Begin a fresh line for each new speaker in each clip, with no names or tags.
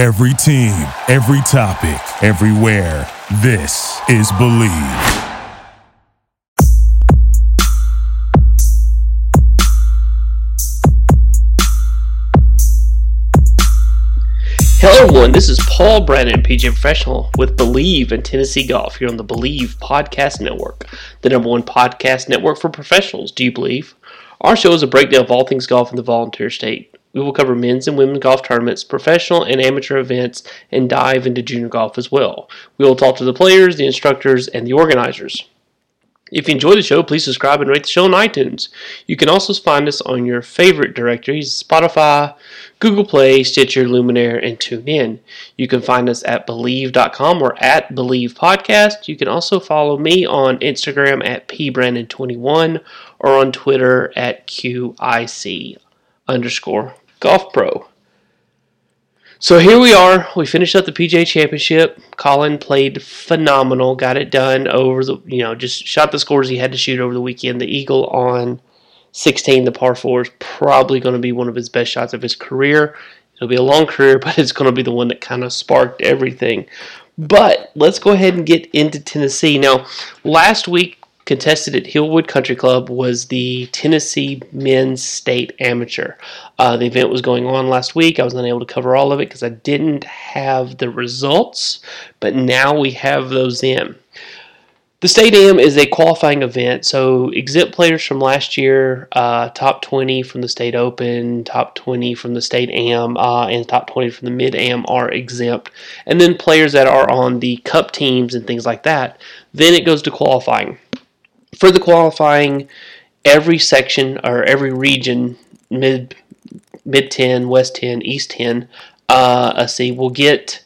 Every team, every topic, everywhere. This is Bleav.
Hello, everyone. This is Paul Brennan, PGA Professional with Bleav in Tennessee Golf here on the Bleav Podcast Network, the number one podcast network for professionals. Do you believe? Our show is a breakdown of all things golf in the volunteer state. We will cover men's and women's golf tournaments, professional and amateur events, and dive into junior golf as well. We will talk to the players, the instructors, and the organizers. If you enjoy the show, please subscribe and rate the show on iTunes. You can also find us on your favorite directories Spotify, Google Play, Stitcher, Luminary, and TuneIn. You can find us at Bleav.com or at Bleav Podcast. You can also follow me on Instagram at pbrandon21 or on Twitter at QIC underscore golf pro. So here we are. We finished up the PGA Championship. Colin played phenomenal. Got it done over the, you know, just shot the scores he had to shoot over the weekend. The Eagle on 16, the par 4 is probably going to be one of his best shots of his career. It'll be a long career, but it's going to be the one that kind of sparked everything. But let's go ahead and get into Tennessee. Now, last week contested at Hillwood Country Club was the Tennessee Men's State Amateur. Uh, the event was going on last week. I was unable to cover all of it because I didn't have the results, but now we have those in. The State Am is a qualifying event, so exempt players from last year, uh, top 20 from the State Open, top 20 from the State Am, uh, and top 20 from the Mid Am are exempt. And then players that are on the Cup teams and things like that, then it goes to qualifying for the qualifying, every section or every region, mid mid 10, west 10, east 10, uh, let's see, will get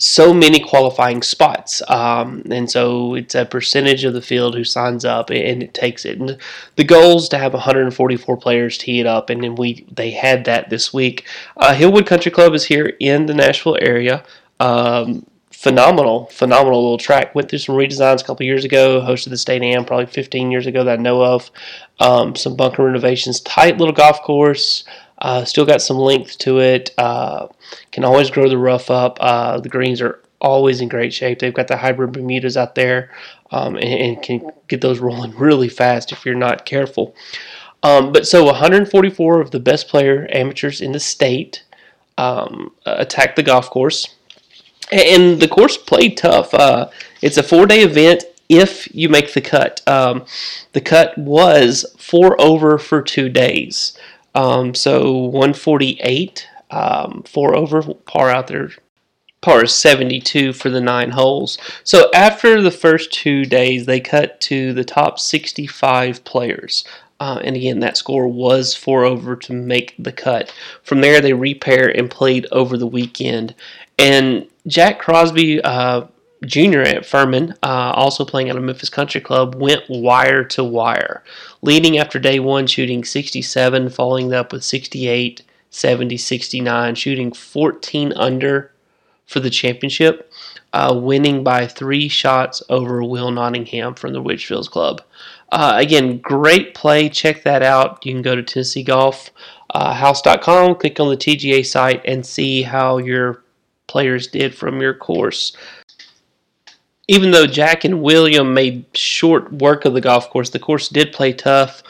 so many qualifying spots. Um, and so it's a percentage of the field who signs up and it takes it. And the goal is to have 144 players tee it up. And then we they had that this week. Uh, Hillwood Country Club is here in the Nashville area. Um, phenomenal, phenomenal little track. Went through some redesigns a couple years ago. Hosted the state am probably 15 years ago that I know of. Um, some bunker renovations. Tight little golf course. Uh, still got some length to it. Uh, can always grow the rough up. Uh, the greens are always in great shape. They've got the hybrid Bermudas out there um, and, and, can get those rolling really fast if you're not careful. Um, but so 144 of the best player amateurs in the state um, attack the golf course and the course played tough. Uh, it's a four day event if you make the cut. Um, the cut was four over for two days. Um, so 148, um, four over, par out there. Par is 72 for the nine holes. So after the first two days, they cut to the top 65 players. Uh, and again, that score was four over to make the cut. From there, they repair and played over the weekend. And Jack Crosby uh, Jr. at Furman, uh, also playing at a Memphis Country Club, went wire to wire, leading after day one, shooting 67, following up with 68, 70, 69, shooting 14 under for the championship, uh, winning by three shots over Will Nottingham from the Richfields Club. Uh, again, great play. Check that out. You can go to Tennessee Golf uh, House.com, click on the TGA site, and see how your players did from your course. Even though Jack and William made short work of the golf course, the course did play tough.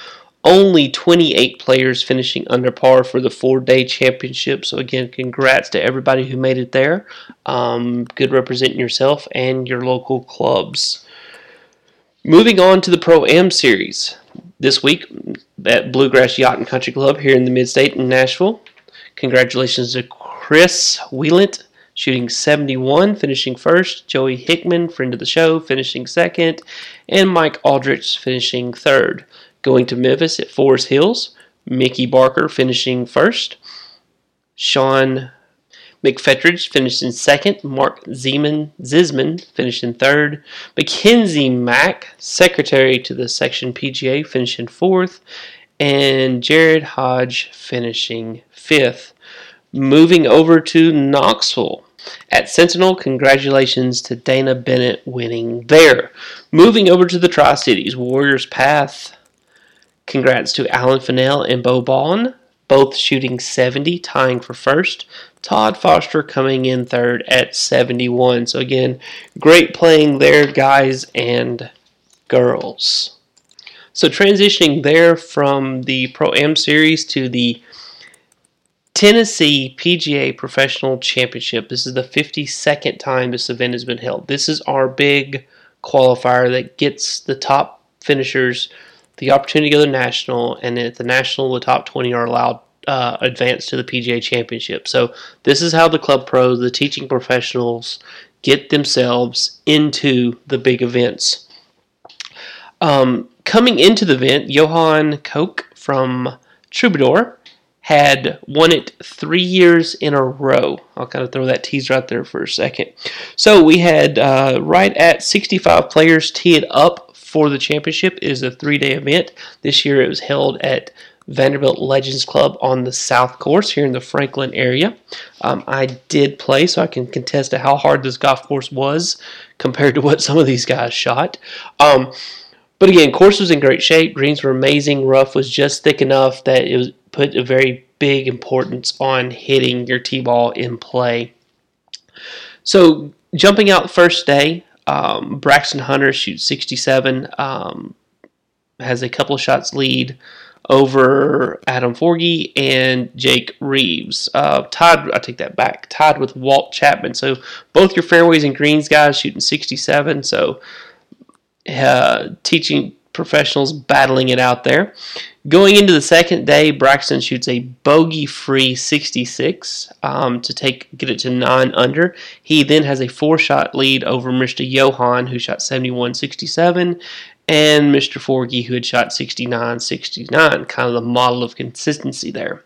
Only 28 players finishing under par for the four day championship. So, again, congrats to everybody who made it there. Um, good representing yourself and your local clubs. Moving on to the Pro Am Series. This week at Bluegrass Yacht and Country Club here in the Mid State in Nashville. Congratulations to Chris Wheelant shooting 71, finishing first. Joey Hickman, friend of the show, finishing second. And Mike Aldrich finishing third. Going to Memphis at Forest Hills, Mickey Barker finishing first. Sean McFetridge finished in second. Mark Zeman, Zisman finished in third. Mackenzie Mack, secretary to the section PGA, finishing fourth. And Jared Hodge finishing fifth. Moving over to Knoxville. At Sentinel, congratulations to Dana Bennett winning there. Moving over to the Tri Cities, Warriors Path. Congrats to Alan Fennell and Bo Ballin, both shooting 70, tying for first. Todd Foster coming in third at 71. So, again, great playing there, guys and girls. So, transitioning there from the Pro Am Series to the Tennessee PGA Professional Championship. This is the 52nd time this event has been held. This is our big qualifier that gets the top finishers the opportunity to go to the national, and at the national, the top 20 are allowed uh, advance to the PGA Championship. So this is how the club pros, the teaching professionals, get themselves into the big events. Um, coming into the event, Johan Kok from Troubadour had won it three years in a row. I'll kind of throw that teaser out there for a second. So we had uh, right at 65 players teed up for the championship. It is a three-day event. This year it was held at Vanderbilt Legends Club on the South Course here in the Franklin area. Um, I did play, so I can contest to how hard this golf course was compared to what some of these guys shot. Um, but again, course was in great shape. Greens were amazing. Rough was just thick enough that it was put a very big importance on hitting your tee ball in play. So jumping out first day, um, Braxton Hunter shoots 67, um, has a couple of shots lead over Adam Forgy and Jake Reeves. Uh, tied, I take that back, tied with Walt Chapman. So both your fairways and greens guys shooting 67. So uh, teaching professionals battling it out there. Going into the second day, Braxton shoots a bogey-free 66 um, to take get it to nine under. He then has a four-shot lead over Mr. Johan, who shot 71-67, and Mr. Forgy, who had shot 69-69. Kind of the model of consistency there.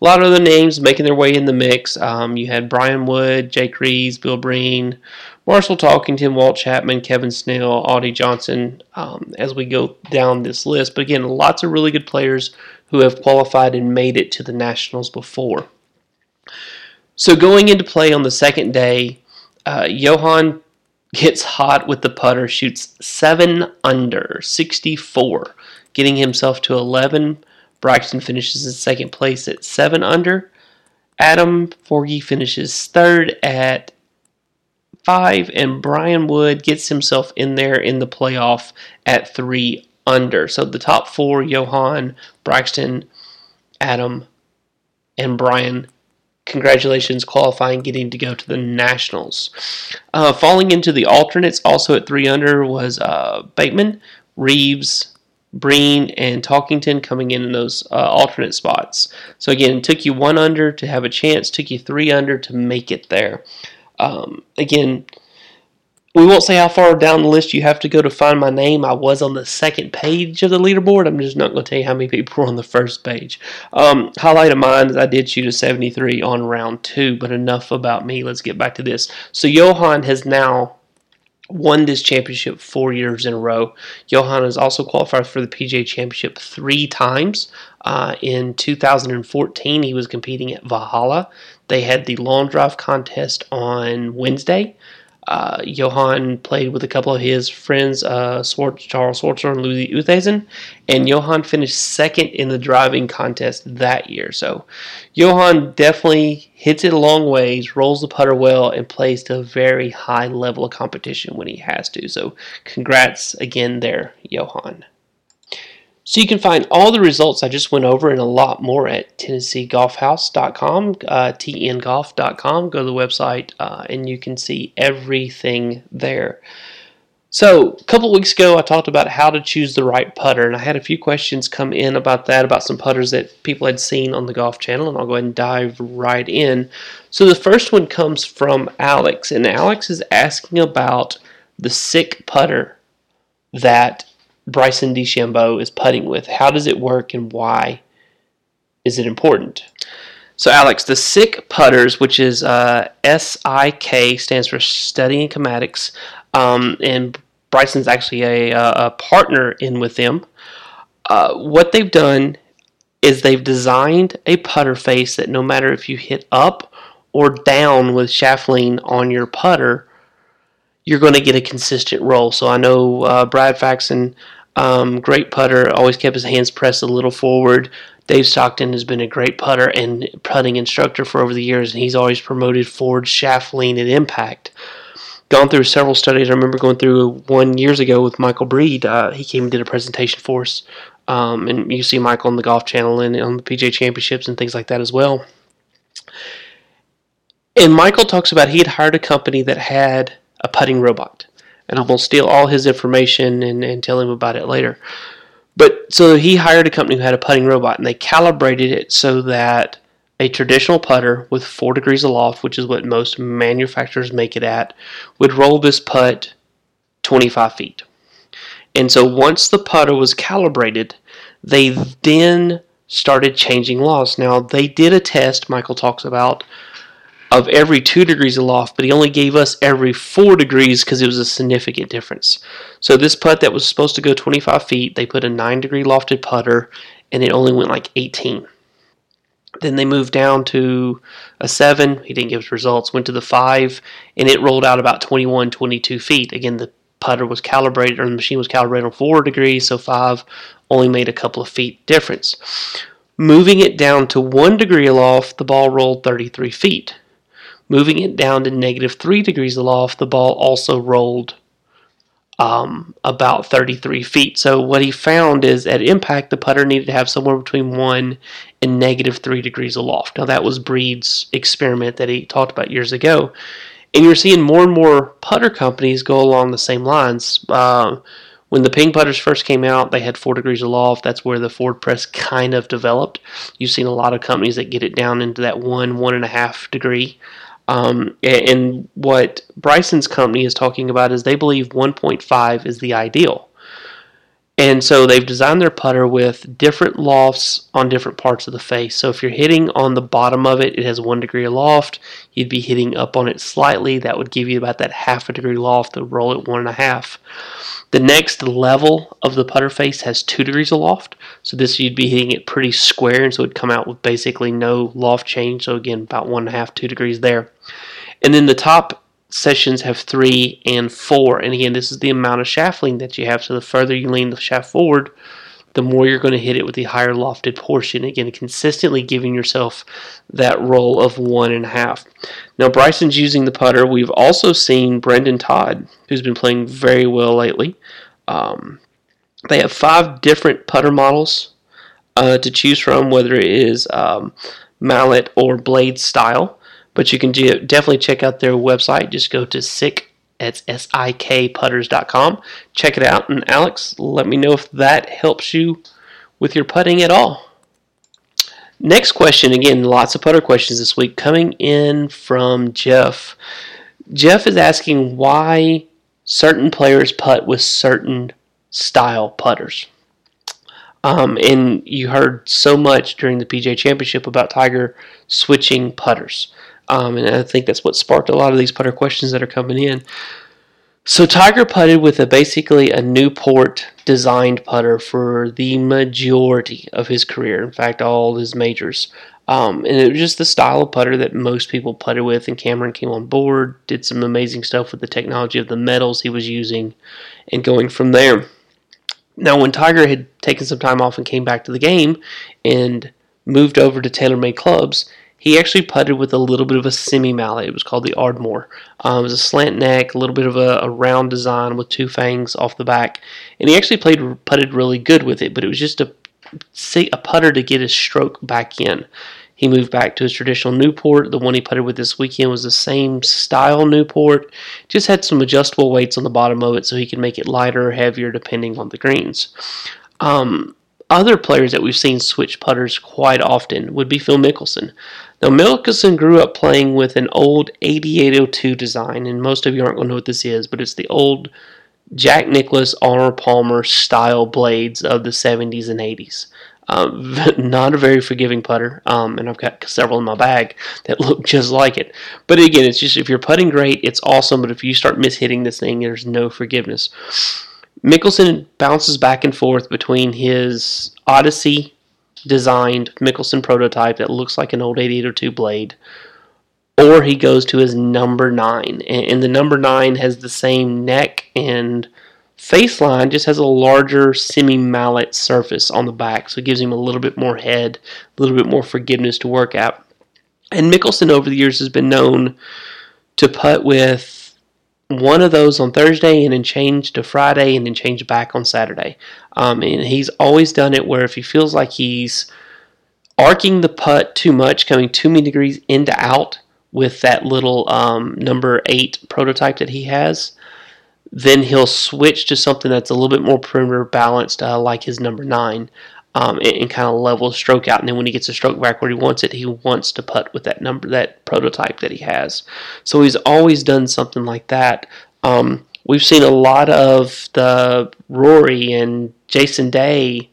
A lot of other names making their way in the mix. Um, you had Brian Wood, Jake Reeves, Bill Breen, Marshall Talking, Talkington, Walt Chapman, Kevin Snell, Audie Johnson, um, as we go down this list. But again, lots of really good players who have qualified and made it to the Nationals before. So going into play on the second day, uh, Johan gets hot with the putter, shoots 7 under, 64, getting himself to 11. Braxton finishes in second place at 7 under. Adam Forgy finishes third at five, and Brian Wood gets himself in there in the playoff at three under. So the top four Johan, Braxton, Adam, and Brian. Congratulations, qualifying, getting to go to the Nationals. Uh, falling into the alternates, also at three under, was uh, Bateman, Reeves, Breen, and Talkington coming in in those uh, alternate spots. So again, took you one under to have a chance, took you three under to make it there. Um, again, we won't say how far down the list you have to go to find my name. I was on the second page of the leaderboard. I'm just not going to tell you how many people were on the first page. Um, highlight of mine is I did shoot a 73 on round two, but enough about me. Let's get back to this. So Johan has now won this championship four years in a row. Johan has also qualified for the PGA Championship three times. Uh, in 2014, he was competing at Valhalla. They had the long drive contest on Wednesday. Uh, Johan played with a couple of his friends, uh, Schwartz, Charl Schwartzel and Louis Oosthuizen, and Johan finished second in the driving contest that year. So Johan definitely hits it a long ways, rolls the putter well, and plays to a very high level of competition when he has to. So congrats again there, Johan. So you can find all the results I just went over and a lot more at TennesseeGolfHouse.com, uh, tngolf.com. Go to the website uh, and you can see everything there. So a couple weeks ago, I talked about how to choose the right putter, and I had a few questions come in about that, about some putters that people had seen on the Golf Channel, and I'll go ahead and dive right in. So the first one comes from Alex, and Alex is asking about the SIK putter that Bryson DeChambeau is putting with. How does it work and why is it important? So, Alex, the SIK putters, which is uh, SIK, stands for Studying Kinematics, um, and Bryson's actually a, a, partner in with them. Uh, what they've done is they've designed a putter face that no matter if you hit up or down with shaft on your putter, you're going to get a consistent roll. So I know uh, Brad Faxon, um, great putter, always kept his hands pressed a little forward, Dave Stockton has been a great putter and putting instructor for over the years, and he's always promoted forward shaft lean and impact. Gone through several studies. I remember going through one years ago with Michael Breed. Uh, he came and did a presentation for us, um, and you see Michael on the Golf Channel and on the PGA Championships and things like that as well. And Michael talks about he had hired a company that had a putting robot. And I'm going to steal all his information and, and tell him about it later. But so he hired a company who had a putting robot and they calibrated it so that a traditional putter with four degrees aloft, which is what most manufacturers make it at, would roll this putt 25 feet. And so once the putter was calibrated, they then started changing laws. Now, they did a test, Michael talks about, of every two degrees aloft, but he only gave us every four degrees because it was a significant difference. So this putt that was supposed to go 25 feet, they put a nine degree lofted putter, and it only went like 18. Then they moved down to a seven. He didn't give us results. Went to the five, and it rolled out about 21, 22 feet. Again, the putter was calibrated, or the machine was calibrated on four degrees, so five only made a couple of feet difference. Moving it down to one degree aloft, the ball rolled 33 feet. Moving it down to negative 3 degrees aloft, the ball also rolled um, about 33 feet. So what he found is at impact, the putter needed to have somewhere between 1 and negative 3 degrees aloft. Now that was Breed's experiment that he talked about years ago. And you're seeing more and more putter companies go along the same lines. Uh, when the ping putters first came out, they had four degrees aloft. That's where the forward press kind of developed. You've seen a lot of companies that get it down into that one, one and a half degree. Um, and what Bryson's company is talking about is they believe 1.5 is the ideal. And so they've designed their putter with different lofts on different parts of the face. So if you're hitting on the bottom of it, it has one degree of loft. You'd be hitting up on it slightly. That would give you about that half a degree loft to roll it one and a half. The next level of the putter face has two degrees of loft. So this you'd be hitting it pretty square, and so it would come out with basically no loft change. So again, about one and a half, two degrees there. And then the top sessions have three and four. And again, this is the amount of shaft lean that you have. So the further you lean the shaft forward, the more you're going to hit it with the higher lofted portion. Again, consistently giving yourself that roll of one and a half. Now, Bryson's using the putter. We've also seen Brendon Todd, who's been playing very well lately. Um, they have five different putter models uh, to choose from, whether it is um, mallet or blade style. But you can definitely check out their website. Just go to sick that's S-I-K putters.com. Check it out. And Alex, let me know if that helps you with your putting at all. Next question, again, lots of putter questions this week coming in from Jeff. Jeff is asking why certain players putt with certain style putters. Um, and you heard so much during the PGA Championship about Tiger switching putters. Um, and I think that's what sparked a lot of these putter questions that are coming in. So Tiger putted with a basically a Newport designed putter for the majority of his career. In fact, all his majors. Um, and it was just the style of putter that most people putted with. And Cameron came on board, did some amazing stuff with the technology of the metals he was using, and going from there. Now, when Tiger had taken some time off and came back to the game and moved over to TaylorMade clubs, he actually putted with a little bit of a semi mallet. It was called the Ardmore. Um, it was a slant neck, a little bit of a, a, round design with two fangs off the back, and he actually played putted really good with it. But it was just a a putter to get his stroke back in. He moved back to his traditional Newport. The one he putted with this weekend was the same style Newport, just had some adjustable weights on the bottom of it so he could make it lighter or heavier depending on the greens. Um, other players that we've seen switch putters quite often would be Phil Mickelson. Now, Mickelson grew up playing with an old 8802 design, and most of you aren't going to know what this is, but it's the old Jack Nicklaus, Arnold Palmer style blades of the 70s and 80s. Um, not a very forgiving putter, um, and I've got several in my bag that look just like it. But again, it's just if you're putting great, it's awesome. But if you start mishitting this thing, there's no forgiveness. Mickelson bounces back and forth between his Odyssey designed Mickelson prototype that looks like an old 8802 blade, or he goes to his number nine, and the number nine has the same neck and face line, just has a larger semi mallet surface on the back, so it gives him a little bit more head, a little bit more forgiveness to work at. And Mickelson over the years has been known to putt with one of those on Thursday and then change to Friday and then change back on Saturday. Um, and he's always done it where if he feels like he's arcing the putt too much, coming too many degrees into out with that little um, number eight prototype that he has, then he'll switch to something that's a little bit more perimeter balanced, uh, like his number nine, um, and, and kind of level stroke out. And then when he gets a stroke back where he wants it, he wants to putt with that number, that prototype that he has. So he's always done something like that. Um, we've seen a lot of the Rory and Jason Day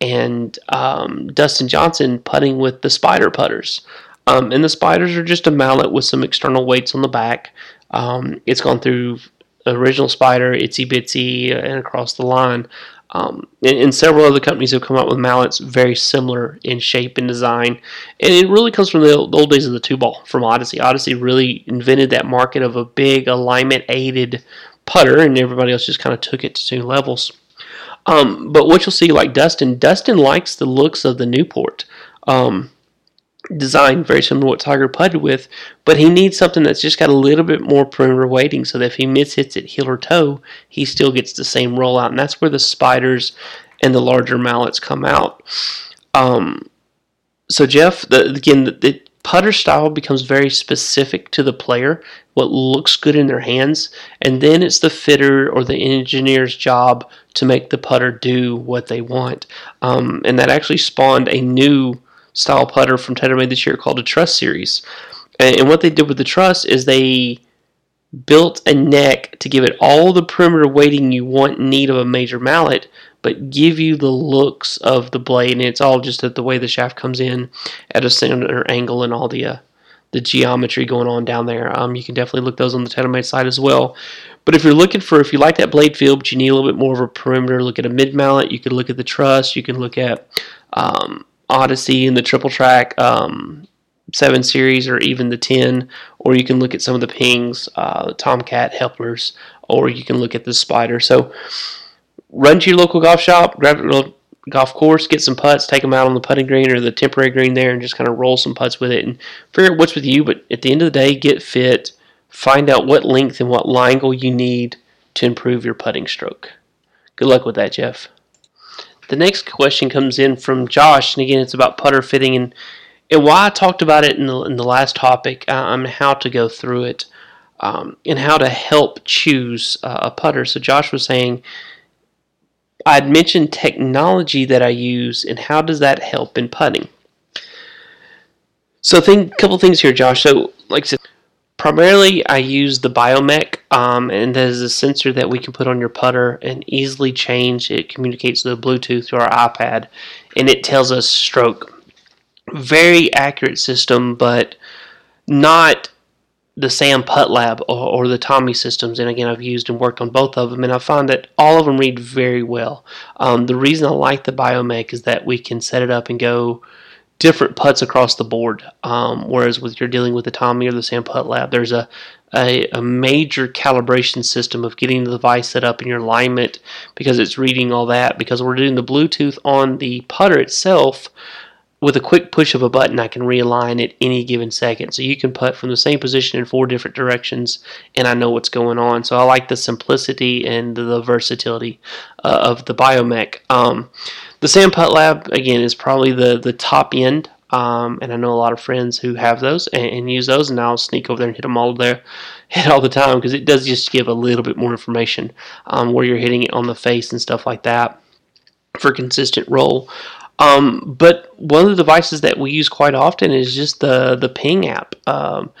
and um, Dustin Johnson putting with the spider putters. Um, and the spiders are just a mallet with some external weights on the back. Um, it's gone through original spider, itsy bitsy, and across the line. Um, and, and, several other companies have come up with mallets very similar in shape and design. And it really comes from the old, days of the two ball from Odyssey. Odyssey really invented that market of a big alignment aided putter, and everybody else just kind of took it to new levels. Um, but what you'll see, like Dustin, Dustin likes the looks of the Newport. Um, design very similar to what Tiger putted with, but he needs something that's just got a little bit more perimeter weighting so that if he miss hits it heel or toe, he still gets the same rollout. And that's where the spiders and the larger mallets come out. Um, so Jeff, the, again, the, the putter style becomes very specific to the player, what looks good in their hands, and then it's the fitter or the engineer's job to make the putter do what they want. Um, and that actually spawned a new style putter from TaylorMade this year called a Truss Series. And what they did with the Truss is they built a neck to give it all the perimeter weighting you want and need of a major mallet, but give you the looks of the blade. And it's all just at the way the shaft comes in at a center angle and all the uh, the geometry going on down there. Um, you can definitely look those on the TaylorMade side as well. But if you're looking for, if you like that blade feel, but you need a little bit more of a perimeter, look at a mid mallet. You could look at the Truss. You can look at um, Odyssey and the triple track um, 7 series or even the 10, or you can look at some of the pings, uh, Tomcat helpers, or you can look at the Spider. So run to your local golf shop, grab a little golf course, get some putts, take them out on the putting green or the temporary green there, and just kind of roll some putts with it and figure out what's with you. But at the end of the day, get fit, find out what length and what line angle you need to improve your putting stroke. Good luck with that, Jeff. The next question comes in from Josh, and again, it's about putter fitting and and why I talked about it in the, in the last topic uh, on how to go through it um, and how to help choose uh, a putter. So Josh was saying I'd mentioned technology that I use and how does that help in putting. So think a couple things here, Josh. So like I said, Primarily, I use the Biomech, um, and that is a sensor that we can put on your putter and easily change. It communicates the Bluetooth to our iPad, and it tells us stroke. Very accurate system, but not the Sam Putt Lab or, or, the TOMI systems. And again, I've used and worked on both of them, and I find that all of them read very well. Um, the reason I like the Biomech is that we can set it up and go different putts across the board. Um, whereas with you're dealing with the TOMI or the Sam Putt Lab, there's a, a, a major calibration system of getting the device set up in your alignment because it's reading all that. Because we're doing the Bluetooth on the putter itself. With a quick push of a button, I can realign at any given second. So you can putt from the same position in four different directions, and I know what's going on. So I like the simplicity and the versatility uh, of the Biomech. Um, the Sam Putt Lab again is probably the the top end, um, and I know a lot of friends who have those and, and, use those, and I'll sneak over there and hit them all there, hit all the time because it does just give a little bit more information um, where you're hitting it on the face and stuff like that for consistent roll. Um, but one of the devices that we use quite often is just the the Ping app. Um,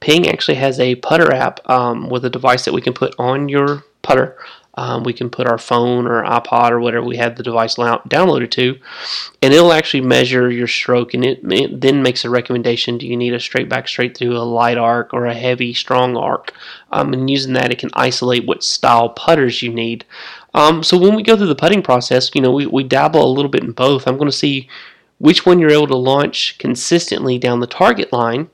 Ping actually has a putter app um, with a device that we can put on your putter. Um, we can put our phone or iPod or whatever we have the device downloaded to, and it'll actually measure your stroke, and it, it, then makes a recommendation: do you need a straight back, straight through, a light arc, or a heavy, strong arc? Um, and using that, it can isolate what style putters you need. Um, so when we go through the putting process, you know, we, we dabble a little bit in both. I'm going to see which one you're able to launch consistently down the target line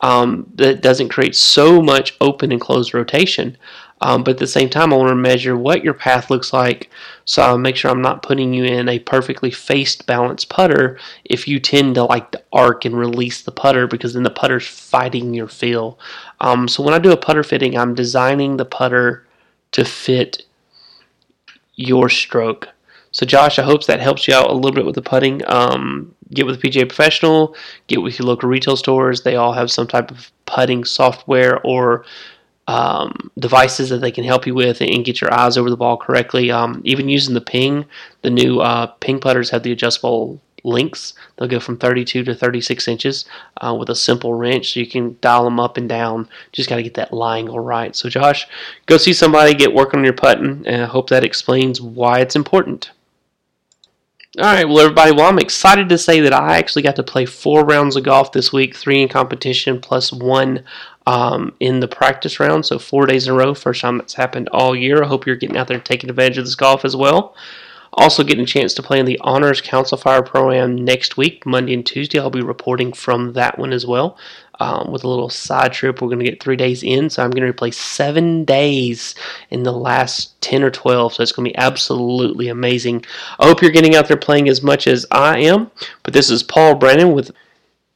um, that doesn't create so much open and closed rotation. Um, but at the same time, I want to measure what your path looks like so I'll make sure I'm not putting you in a perfectly faced balanced putter if you tend to like to arc and release the putter because then the putter's fighting your feel. Um, so when I do a putter fitting, I'm designing the putter to fit your stroke. So, Josh, I hope that helps you out a little bit with the putting. Um, get with PGA Professional, get with your local retail stores. They all have some type of putting software or um, devices that they can help you with and get your eyes over the ball correctly. Um, even using the ping, the new uh, ping putters have the adjustable links. They'll go from 32 to 36 inches uh, with a simple wrench, so you can dial them up and down. Just got to get that lie angle right. So, Josh, go see somebody, get working on your putting, and I hope that explains why it's important. All right, well, everybody, well, I'm excited to say that I actually got to play four rounds of golf this week, three in competition plus one um, in the practice round. So four days in a row, first time that's happened all year. I hope you're getting out there taking advantage of this golf as well. Also, getting a chance to play in the Honors Council Fire Pro Am next week, Monday and Tuesday. I'll be reporting from that one as well. Um, with a little side trip, we're going to get three days in, so I'm going to play seven days in the last 10 or 12. So it's going to be absolutely amazing. I hope you're getting out there playing as much as I am. But this is Paul Brennan with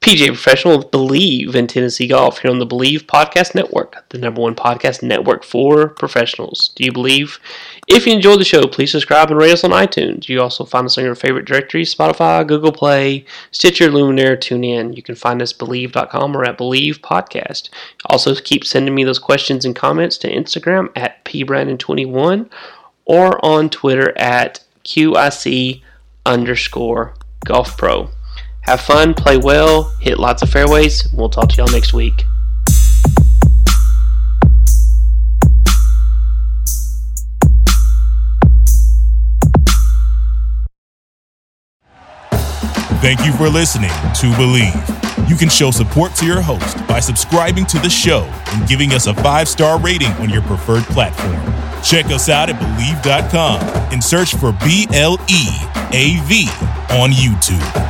PGA Professional Bleav in Tennessee Golf here on the Bleav Podcast Network, the number one podcast network for professionals. Do you believe? If you enjoyed the show, please subscribe and rate us on iTunes. You also find us on your favorite directories Spotify, Google Play, Stitcher, Luminary, TuneIn. You can find us Bleav.com or at Bleav Podcast. Also, keep sending me those questions and comments to Instagram at pbrandon21 or on Twitter at QIC underscore golf pro. Have fun, play well, hit lots of fairways. We'll talk to y'all next week.
Thank you for listening to Bleav. You can show support to your host by subscribing to the show and giving us a five star rating on your preferred platform. Check us out at Bleav.com and search for B L E A V on YouTube.